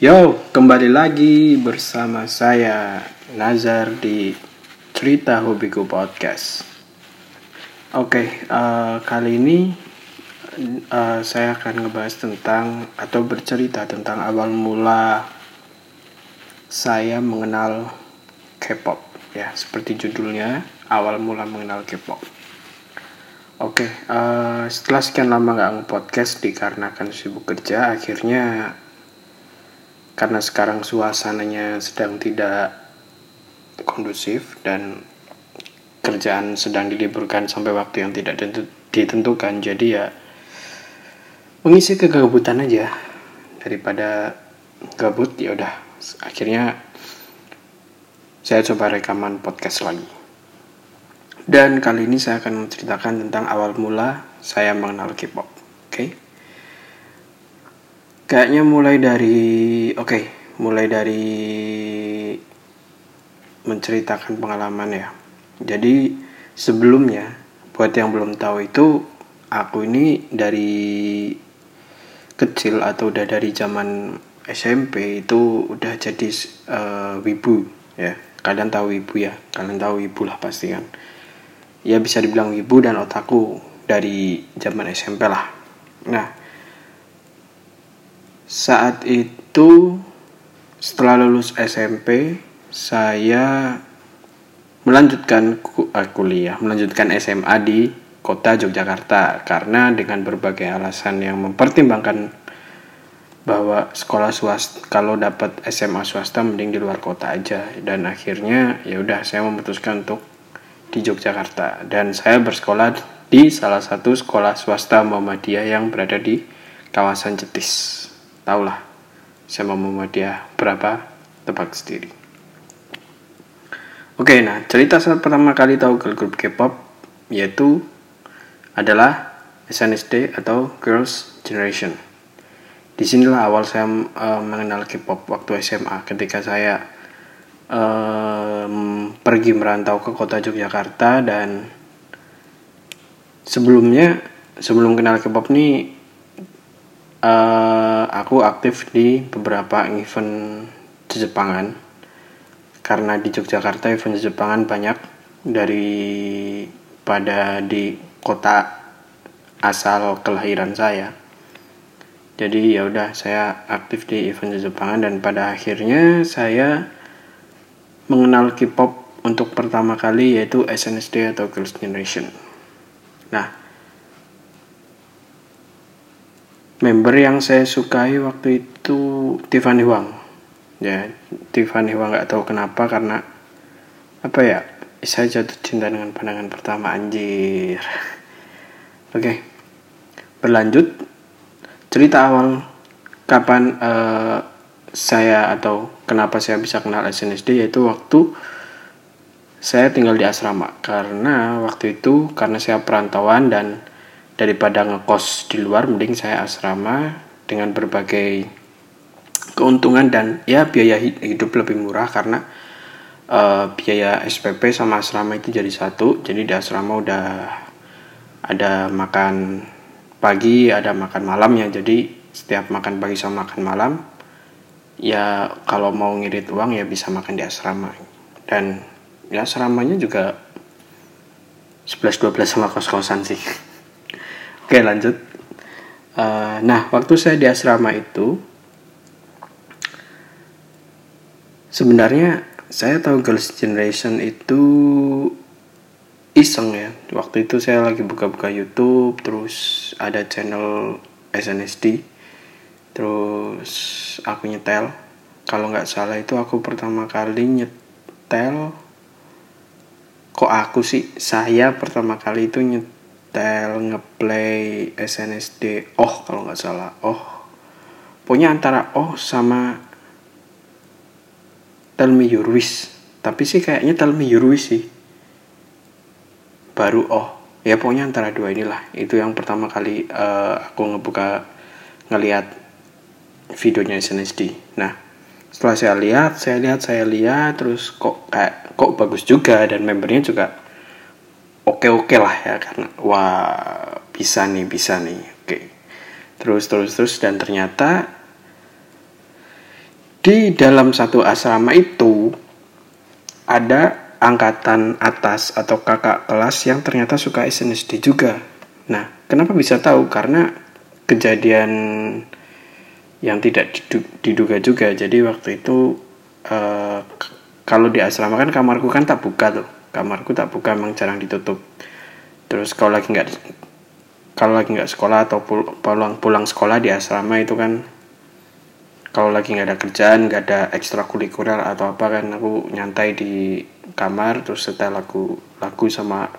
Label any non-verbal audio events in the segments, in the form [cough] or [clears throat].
Yo, kembali lagi bersama saya Nazar di Cerita Hobiku Podcast. Oke, eh, kali ini eh, saya akan ngebahas tentang atau bercerita tentang awal mula saya mengenal K-pop. Ya, seperti judulnya, awal mula mengenal K-pop. Oke, eh, setelah sekian lama nggak nge-podcast dikarenakan sibuk kerja, akhirnya karena sekarang suasananya sedang tidak kondusif dan kerjaan sedang diliburkan sampai waktu yang tidak ditentukan jadi ya mengisi kegabutan aja. Daripada gabut ya udah. Akhirnya saya coba rekaman podcast lagi. Dan kali ini saya akan menceritakan tentang awal mula saya mengenal K-pop oke? okay? Kayaknya mulai dari oke, okay, mulai dari menceritakan pengalaman ya. Jadi sebelumnya buat yang belum tahu itu aku ini dari kecil atau udah dari zaman SMP itu udah jadi uh, wibu ya. Kalian tahu wibu ya? Kalian tahu wibu lah pasti kan. Ya bisa dibilang wibu dan otaku dari zaman SMP lah. Nah, saat itu setelah lulus SMP saya melanjutkan eh, kuliah, melanjutkan SMA di kota Yogyakarta. Karena dengan berbagai alasan yang mempertimbangkan bahwa sekolah swasta kalau dapat SMA swasta mending di luar kota aja. Dan akhirnya ya udah saya memutuskan untuk di Yogyakarta. Dan saya bersekolah di salah satu sekolah swasta Muhammadiyah yang berada di kawasan Cetis tahulah sama dia berapa tebak sendiri. Oke nah cerita saat pertama kali tahu girl group K-pop yaitu adalah SNSD atau Girls Generation. Di sinilah awal saya uh, mengenal K-pop waktu SMA ketika saya um, pergi merantau ke kota Yogyakarta dan sebelumnya sebelum kenal K-pop nih uh, aku aktif di beberapa event Jepangan. Karena di Yogyakarta event Jepangan banyak. Dari pada di kota asal kelahiran saya. Jadi ya udah saya aktif di event Jepangan dan pada akhirnya saya mengenal K-pop untuk pertama kali yaitu SNSD atau Girls' Generation. Nah, member yang saya sukai waktu itu Tiffany Wang ya Tiffany Wang nggak tahu kenapa karena apa ya saya jatuh cinta dengan pandangan pertama anjir. [laughs] Oke okay. berlanjut. Cerita awal kapan uh, saya atau kenapa saya bisa kenal SNSD yaitu waktu saya tinggal di asrama. Karena waktu itu karena saya perantauan dan daripada ngekos di luar mending saya asrama dengan berbagai keuntungan dan ya biaya hidup lebih murah karena uh, biaya SPP sama asrama itu jadi satu. Jadi di asrama udah ada makan pagi ada makan malam ya. Jadi setiap makan pagi sama makan malam ya kalau mau ngirit uang ya bisa makan di asrama. Dan ya asramanya juga 11-12 sama kos-kosan sih Oke lanjut. Uh, nah waktu saya di asrama itu sebenarnya saya tahu Girls Generation itu iseng ya. Waktu itu saya lagi buka-buka YouTube, terus ada channel SNSD, terus aku nyetel. Kalau nggak salah itu aku pertama kali nyetel. Kok aku sih? Saya pertama kali itu nyetel nyetel ngeplay SNSD oh kalau nggak salah oh. Pokoknya antara oh sama Tell Me Your Wish. Tapi sih kayaknya Tell Me Your Wish sih. Baru oh. Ya pokoknya antara dua inilah. Itu yang pertama kali uh, aku ngebuka ngeliat videonya SNSD nah setelah saya lihat saya lihat saya lihat terus kok kayak kok bagus juga dan membernya juga oke-oke lah ya karena wah bisa nih bisa nih oke terus terus terus dan ternyata di dalam satu asrama itu ada angkatan atas atau kakak kelas yang ternyata suka SNSD juga. Nah, kenapa bisa tahu? Karena kejadian yang tidak diduga juga. Jadi waktu itu uh, kalau di asrama kan kamarku kan tak buka tuh. Kamarku tak buka emang jarang ditutup. Terus kalau lagi nggak kalau lagi nggak sekolah atau pulang pulang sekolah di asrama itu kan kalau lagi nggak ada kerjaan nggak ada ekstrakurikuler atau apa kan aku nyantai di kamar terus setel lagu lagu sama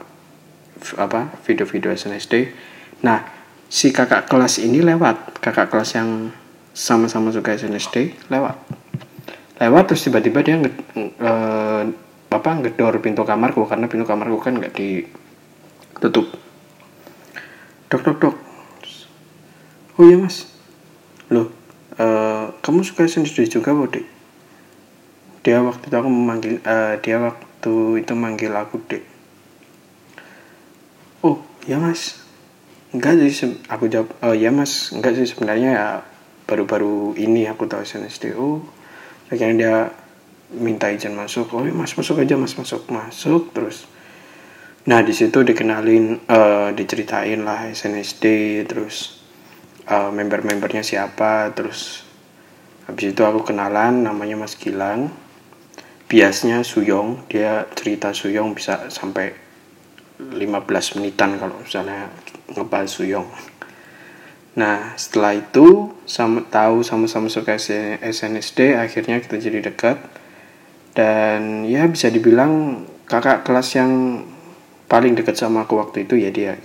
apa video-video SNSD nah si kakak kelas ini lewat kakak kelas yang sama-sama suka SNSD lewat lewat terus tiba-tiba dia nge, uh, apa ngedor pintu kamarku karena pintu kamarku kan nggak ditutup. Dok dok dok. Oh iya mas. Loh uh, kamu suka sendiri juga Bode dia waktu itu aku memanggil uh, dia waktu itu manggil aku dek oh ya mas. Enggak sih aku jawab oh ya mas. Enggak sih sebenarnya ya baru-baru ini aku tahu SNSD oh akhirnya dia minta izin masuk. Oh ya mas masuk aja mas masuk masuk terus. Nah di situ dikenalin uh, diceritain lah SNSD terus uh, member-membernya siapa terus habis itu aku kenalan namanya Mas Gilang. Biasnya Suyong dia cerita Suyong bisa sampai 15 menitan kalau misalnya ngebahas Suyong. Nah setelah itu sama tahu sama-sama suka SNSD akhirnya kita jadi dekat dan ya bisa dibilang kakak kelas yang paling dekat sama aku waktu itu ya dia.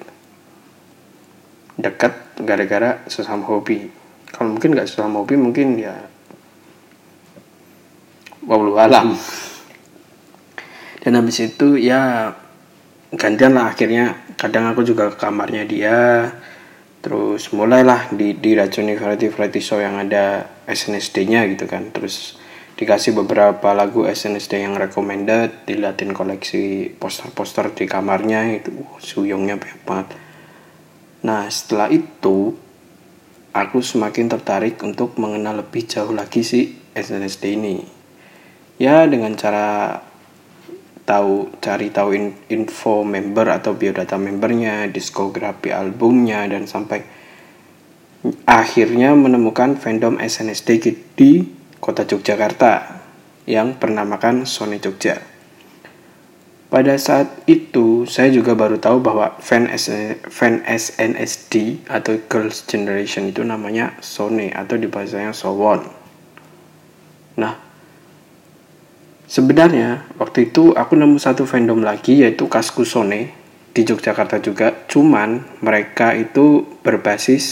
Dekat gara-gara sesama hobi. Kalau mungkin nggak sesama hobi mungkin ya walau alam dan habis itu ya gantian lah akhirnya. Kadang aku juga ke kamarnya dia. Terus mulailah di diracuni variety variety show yang ada SNSD-nya gitu kan. Terus dikasih beberapa lagu SNSD yang recommended diliatin koleksi poster-poster di kamarnya itu uh, suyongnya banyak banget Nah, setelah itu aku semakin tertarik untuk mengenal lebih jauh lagi si SNSD ini. Ya, dengan cara tahu cari tahu info member atau biodata membernya, diskografi albumnya dan sampai akhirnya menemukan fandom SNSD di kota Yogyakarta yang bernamakan Sony Jogja. Pada saat itu, saya juga baru tahu bahwa fan, fan SNSD atau Girls Generation itu namanya Sone atau di bahasanya Sowon. Nah, sebenarnya waktu itu aku nemu satu fandom lagi yaitu Kasku Sone di Yogyakarta juga. Cuman mereka itu berbasis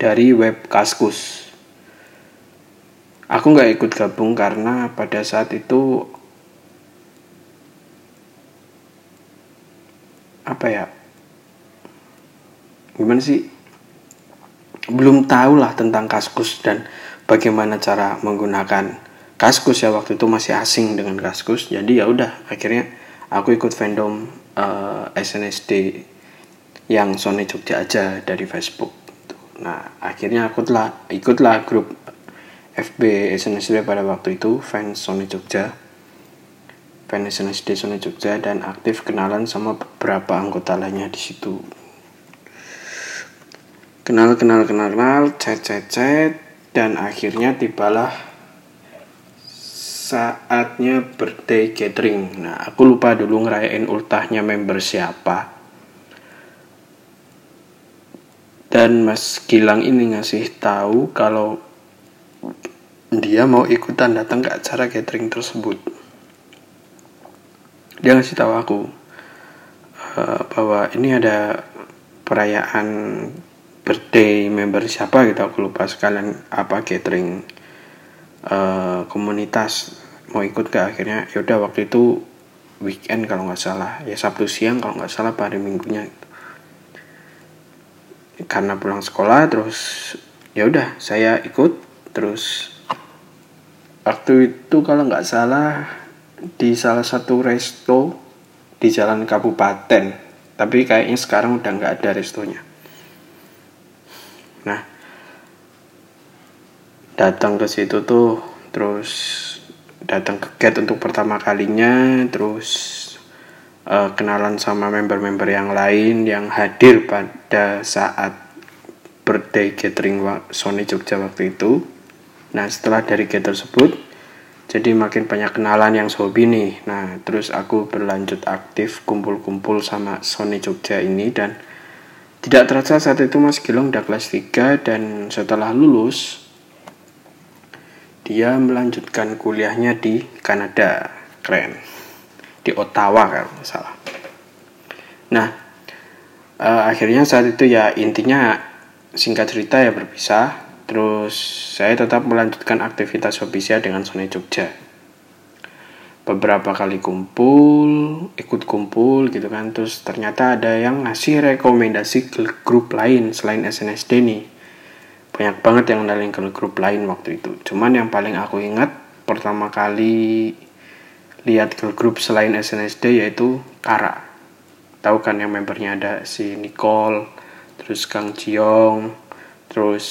dari web Kaskus. Aku nggak ikut gabung karena pada saat itu apa ya gimana sih belum tahu lah tentang kaskus dan bagaimana cara menggunakan kaskus ya. Waktu itu masih asing dengan kaskus jadi ya udah akhirnya aku ikut fandom uh, eh, SNSD yang Sony Jogja aja dari Facebook. Nah akhirnya aku telah ikutlah grup FB SNSD pada waktu itu fans Sony Jogja fans SD Sony Jogja dan aktif kenalan sama beberapa anggota lainnya di situ. Kenal kenal kenal kenal, chat chat chat dan akhirnya tibalah saatnya birthday gathering. Nah, aku lupa dulu ngerayain ultahnya member siapa. Dan Mas Gilang ini ngasih tahu kalau dia mau ikutan datang ke acara gathering tersebut dia ngasih tahu aku uh, bahwa ini ada perayaan birthday member siapa gitu aku lupa sekalian apa catering uh, komunitas mau ikut ke akhirnya yaudah waktu itu weekend kalau nggak salah ya sabtu siang kalau nggak salah pada minggunya gitu. karena pulang sekolah terus ya udah saya ikut terus waktu itu kalau nggak salah di salah satu resto di jalan kabupaten. Tapi kayaknya sekarang udah nggak ada restonya. Nah datang ke situ tuh terus datang ke gate untuk pertama kalinya terus uh, kenalan sama member-member yang lain yang hadir pada saat birthday gathering Sony Jogja waktu itu nah setelah dari gate tersebut jadi makin banyak kenalan yang hobi nih nah terus aku berlanjut aktif kumpul-kumpul sama Sony Jogja ini dan tidak terasa saat itu Mas Gilong udah kelas 3 dan setelah lulus dia melanjutkan kuliahnya di Kanada. Keren. Di Ottawa kalau nggak salah. Nah, uh, akhirnya saat itu ya intinya singkat cerita ya berpisah. Terus saya tetap melanjutkan aktivitas hobi saya dengan Sony Jogja. Beberapa kali kumpul ikut kumpul gitu kan. Terus ternyata ada yang ngasih rekomendasi ke grup lain selain SNSD nih. Banyak banget yang nalin ke grup lain waktu itu. Cuman yang paling aku ingat pertama kali lihat ke grup selain SNSD yaitu Kara. Tahu kan yang membernya ada si Nicole terus Kang Jiong terus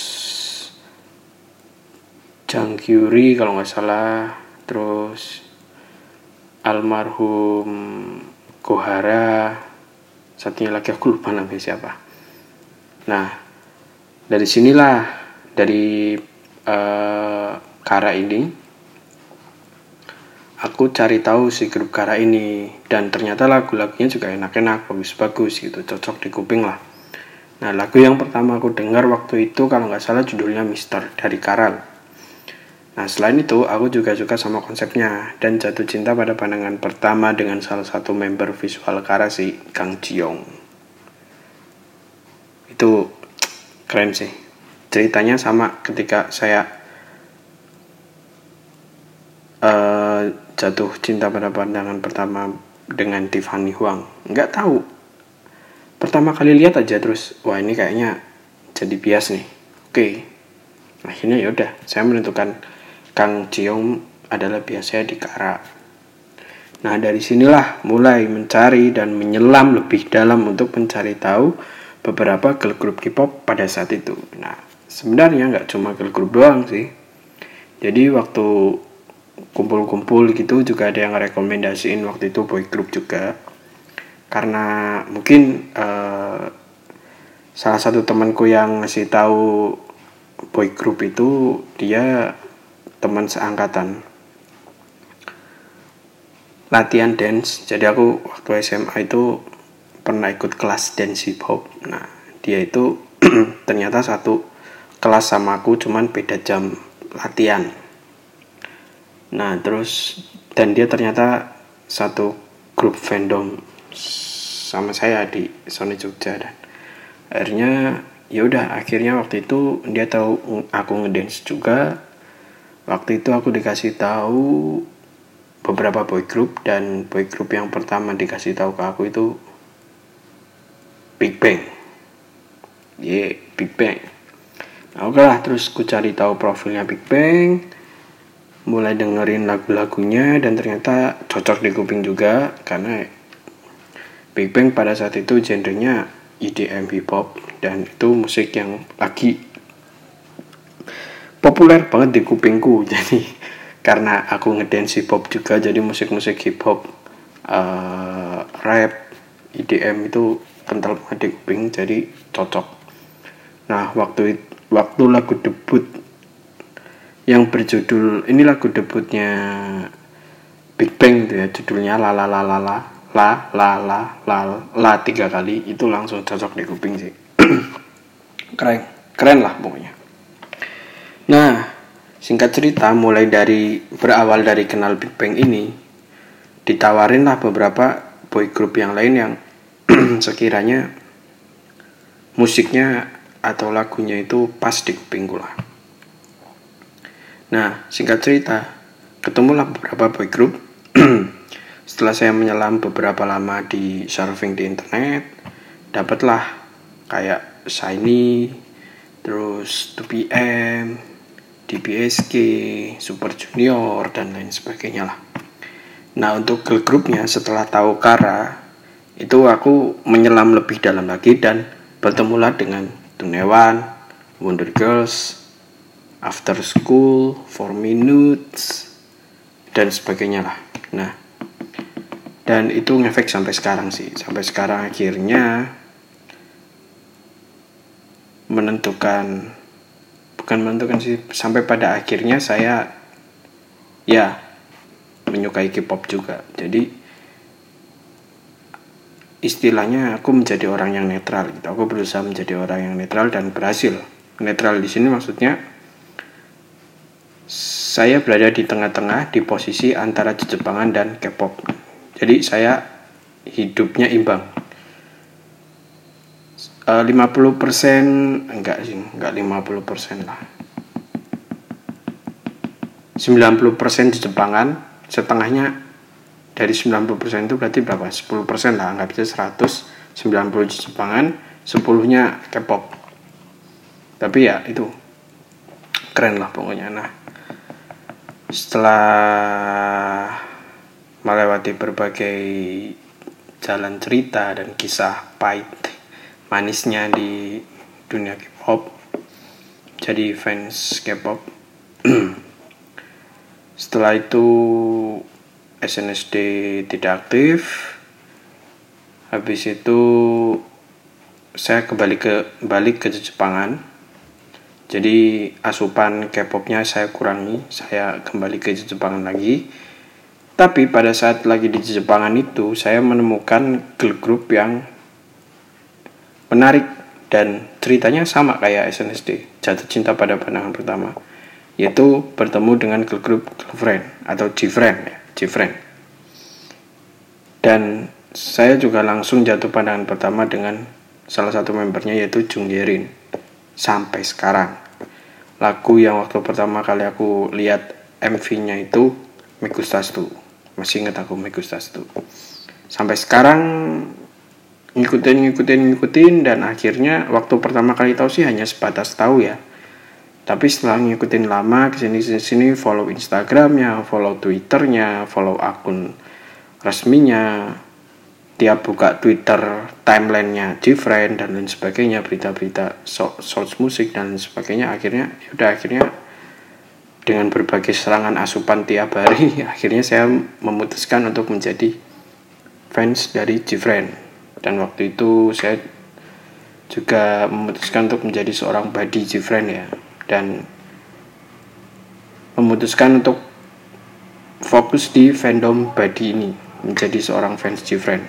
Jang Kyuri kalau nggak salah. Terus almarhum Kohara satunya lagi aku lupa namanya siapa. Nah dari sinilah dari uh, Kara ini aku cari tahu si grup Kara ini. Dan ternyata lagu-lagunya juga enak-enak bagus-bagus gitu cocok di kuping lah. Nah lagu yang pertama aku dengar waktu itu kalau nggak salah judulnya Mister dari Karal Nah, selain itu, aku juga suka sama konsepnya dan jatuh cinta pada pandangan pertama dengan salah satu member visual Karasi, Kang Jiong. Itu keren sih. Ceritanya sama ketika saya uh, jatuh cinta pada pandangan pertama dengan Tiffany Huang. Nggak tahu. Pertama kali lihat aja terus, wah ini kayaknya jadi bias nih. Oke. Akhirnya yaudah, saya menentukan Kang Ciong adalah biasanya di Kara. Nah dari sinilah mulai mencari dan menyelam lebih dalam untuk mencari tahu beberapa girl group K-pop pada saat itu. Nah sebenarnya nggak cuma girl group doang sih. Jadi waktu kumpul-kumpul gitu juga ada yang rekomendasiin waktu itu boy group juga. Karena mungkin uh, salah satu temanku yang ngasih tahu boy group itu dia teman seangkatan. Latihan dance. Jadi aku waktu SMA itu pernah ikut kelas dance hip hop. Nah dia itu [clears throat] ternyata satu kelas sama aku cuman beda jam latihan. Nah terus dan dia ternyata satu grup fandom sama saya di Sony Jogja dan akhirnya ya udah akhirnya waktu itu dia tahu aku ngedance juga waktu itu aku dikasih tahu beberapa boy group dan boy group yang pertama dikasih tahu ke aku itu Big Bang. Yeah Big Bang. Nah, oke lah terus ku cari tahu profilnya Big Bang mulai dengerin lagu-lagunya dan ternyata cocok di kuping juga karena Big Bang pada saat itu genrenya EDM hip hop dan itu musik yang lagi populer banget di kupingku. [laughs] Jadi karena aku ngedance hip hop juga jadi musik-musik hip hop uh, rap EDM itu kental banget di kuping jadi cocok. Nah waktu waktu lagu debut yang berjudul ini lagu debutnya Big Bang tuh ya judulnya la la la la la la la la la la tiga kali itu langsung cocok di kuping sih. [clears throat] Keren keren lah pokoknya Nah, singkat cerita mulai dari berawal dari kenal Big Bang ini, ditawarin lah beberapa boy group yang lain yang [clears throat] sekiranya musiknya atau lagunya itu pas di kupingku lah. Nah, singkat cerita, ketemulah beberapa boy group. [clears throat] Setelah saya menyelam beberapa lama di surfing di internet, dapatlah kayak Shiny, terus 2PM, DBSK, Super Junior, dan lain sebagainya lah. Nah untuk girl groupnya setelah tahu Kara, itu aku menyelam lebih dalam lagi dan bertemulah dengan Tunewan, Wonder Girls, After School, Four Minutes, dan sebagainya lah. Nah, dan itu ngefek sampai sekarang sih. Sampai sekarang akhirnya menentukan bukan menentukan sih sampai pada akhirnya saya ya menyukai K-pop juga. Jadi istilahnya aku menjadi orang yang netral gitu. Aku berusaha menjadi orang yang netral dan berhasil. Netral di sini maksudnya saya berada di tengah-tengah di posisi antara Jepangan dan K-pop. Jadi saya hidupnya imbang. E, uh, 50% enggak sih, enggak 50% lah. 90% Jepangan, setengahnya dari 90% itu berarti berapa? 10% lah, nggak bisa 190 di Jepangan, 10-nya K-pop. Tapi ya itu keren lah pokoknya. Nah, setelah melewati berbagai jalan cerita dan kisah pahit manisnya di dunia K-pop, jadi fans K-pop. [clears throat] setelah itu SNSD tidak aktif. Habis itu saya kembali ke balik ke Jepangan. Jadi asupan K-popnya saya kurangi. Saya kembali ke Jepangan lagi. Tapi pada saat lagi di Jepangan itu saya menemukan girl group yang menarik dan ceritanya sama kayak SNSD jatuh cinta pada pandangan pertama yaitu bertemu dengan girl girlfriend atau G-friend ya Jifren. Dan saya juga langsung jatuh pandangan pertama dengan salah satu membernya yaitu Jung Yerin. Sampai sekarang. Lagu yang waktu pertama kali aku lihat MV-nya itu Mekustastu. Masih ingat aku Mekustastu. Sampai sekarang ngikutin ngikutin ngikutin dan akhirnya waktu pertama kali tahu sih hanya sebatas tahu ya. Tapi setelah ngikutin lama ke sini sini follow Instagramnya follow Twitternya follow akun resminya tiap buka Twitter timelinenya Gfriend dan lain sebagainya berita-berita source musik dan lain sebagainya. Akhirnya udah akhirnya dengan berbagai serangan asupan tiap hari [laughs] akhirnya saya memutuskan untuk menjadi fans dari Gfriend dan waktu itu saya juga memutuskan untuk menjadi seorang body Gfriend ya dan memutuskan untuk fokus di fandom body ini menjadi seorang fans Gfriend.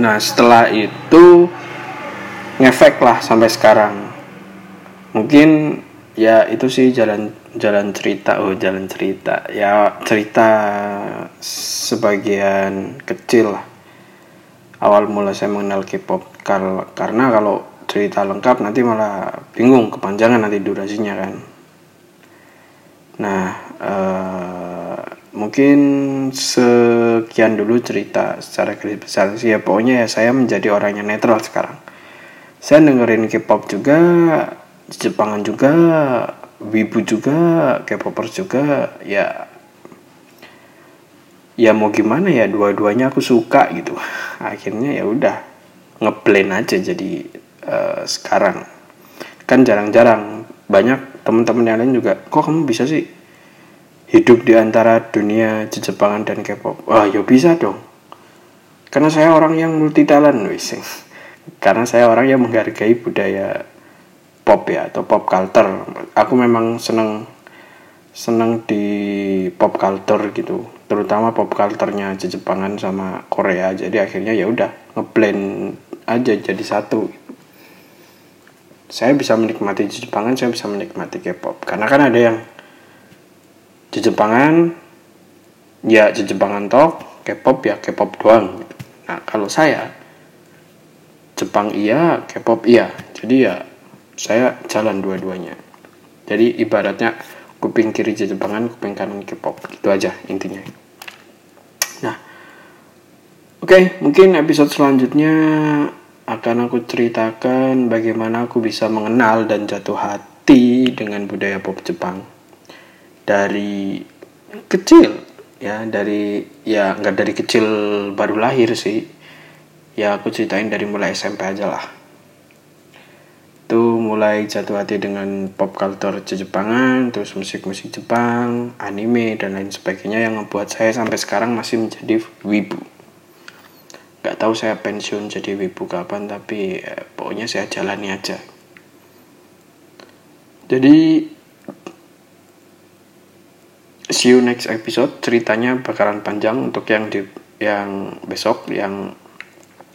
Nah setelah itu ngefek lah sampai sekarang. Mungkin ya itu sih jalan jalan cerita oh jalan cerita ya cerita sebagian kecil lah awal mula saya mengenal K-pop karena kalau cerita lengkap nanti malah bingung kepanjangan nanti durasinya kan. Nah uh, mungkin sekian dulu cerita secara garis besar sih ya. Pokoknya ya saya menjadi orang yang netral sekarang. Saya dengerin K-pop juga Jepangan juga Wibu juga K-popers juga ya ya mau gimana ya dua-duanya aku suka gitu akhirnya ya udah ngeblend aja jadi uh, sekarang. Kan jarang-jarang banyak teman-teman yang lain juga kok kamu bisa sih hidup di antara dunia Jepangan dan K-pop? Wah ya bisa dong. Karena saya orang yang multi talent wis [laughs] karena saya orang yang menghargai budaya pop ya atau pop culture. Aku memang seneng seneng di pop culture gitu terutama pop culturenya Jepangan sama Korea. Jadi akhirnya ya udah ngeblend aja jadi satu. Saya bisa menikmati Jepangan saya bisa menikmati K-pop. Karena kan ada yang Jepangan ya Jepangan tok K-pop ya K-pop doang. Nah kalau saya Jepang iya K-pop iya. Jadi ya saya jalan dua-duanya. Jadi ibaratnya kuping kiri Jepangan kuping kanan K-pop. Gitu aja intinya. Nah oke okay, mungkin episode selanjutnya akan aku ceritakan bagaimana aku bisa mengenal dan jatuh hati dengan budaya pop Jepang. Dari kecil ya dari ya nggak dari kecil baru lahir sih. Ya aku ceritain dari mulai SMP aja lah itu mulai jatuh hati dengan pop culture Jepangan, terus musik-musik Jepang, anime dan lain sebagainya yang membuat saya sampai sekarang masih menjadi wibu. Gak tahu saya pensiun jadi wibu kapan, tapi eh, pokoknya saya jalani aja. Jadi see you next episode. Ceritanya bakalan panjang untuk yang di yang besok yang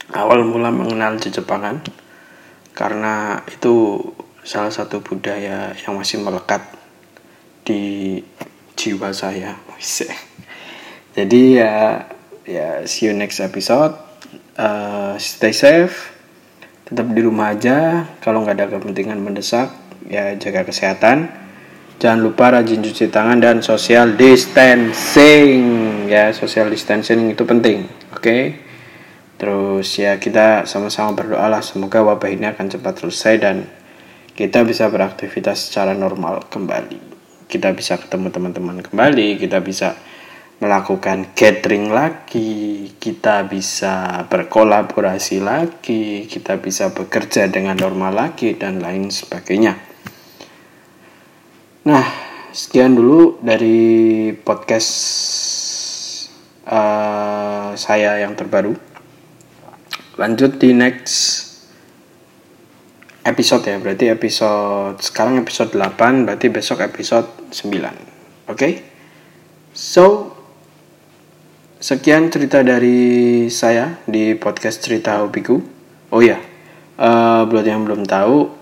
awal mula mengenal Jepangan karena itu salah satu budaya yang masih melekat di jiwa saya. [laughs] Jadi ya ya see you next episode. Uh, stay safe. Tetap di rumah aja. Kalau nggak ada kepentingan mendesak ya jaga kesehatan. Jangan lupa rajin cuci tangan dan social distancing. Ya social distancing itu penting. Oke? okay? Terus ya kita sama-sama berdoa lah semoga wabah ini akan cepat selesai dan kita bisa beraktivitas secara normal kembali. Kita bisa ketemu teman-teman kembali, kita bisa melakukan gathering lagi, kita bisa berkolaborasi lagi, kita bisa bekerja dengan normal lagi dan lain sebagainya. Nah, sekian dulu dari podcast uh, saya yang terbaru lanjut di next episode ya. Berarti episode sekarang episode 8 berarti besok episode 9 oke? Okay? so sekian cerita dari saya di podcast cerita hobiku. Oh ya uh, buat yang belum tahu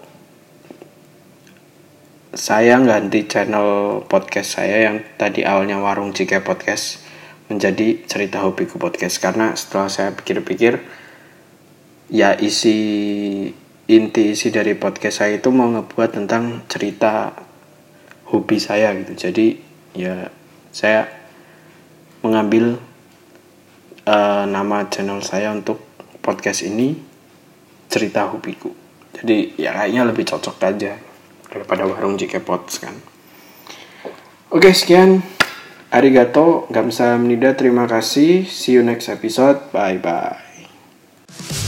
saya ganti channel podcast saya yang tadi awalnya warung jika podcast menjadi cerita hobiku podcast. Karena setelah saya pikir-pikir ya isi inti isi dari podcast saya itu mau ngebuat tentang cerita hobi saya gitu. Jadi ya saya mengambil uh, nama channel saya untuk podcast ini cerita hobiku. Jadi ya kayaknya lebih cocok aja daripada warung jika pots kan. Oke sekian. Arigato gamsahamnida. Terima kasih. See you next episode. Bye bye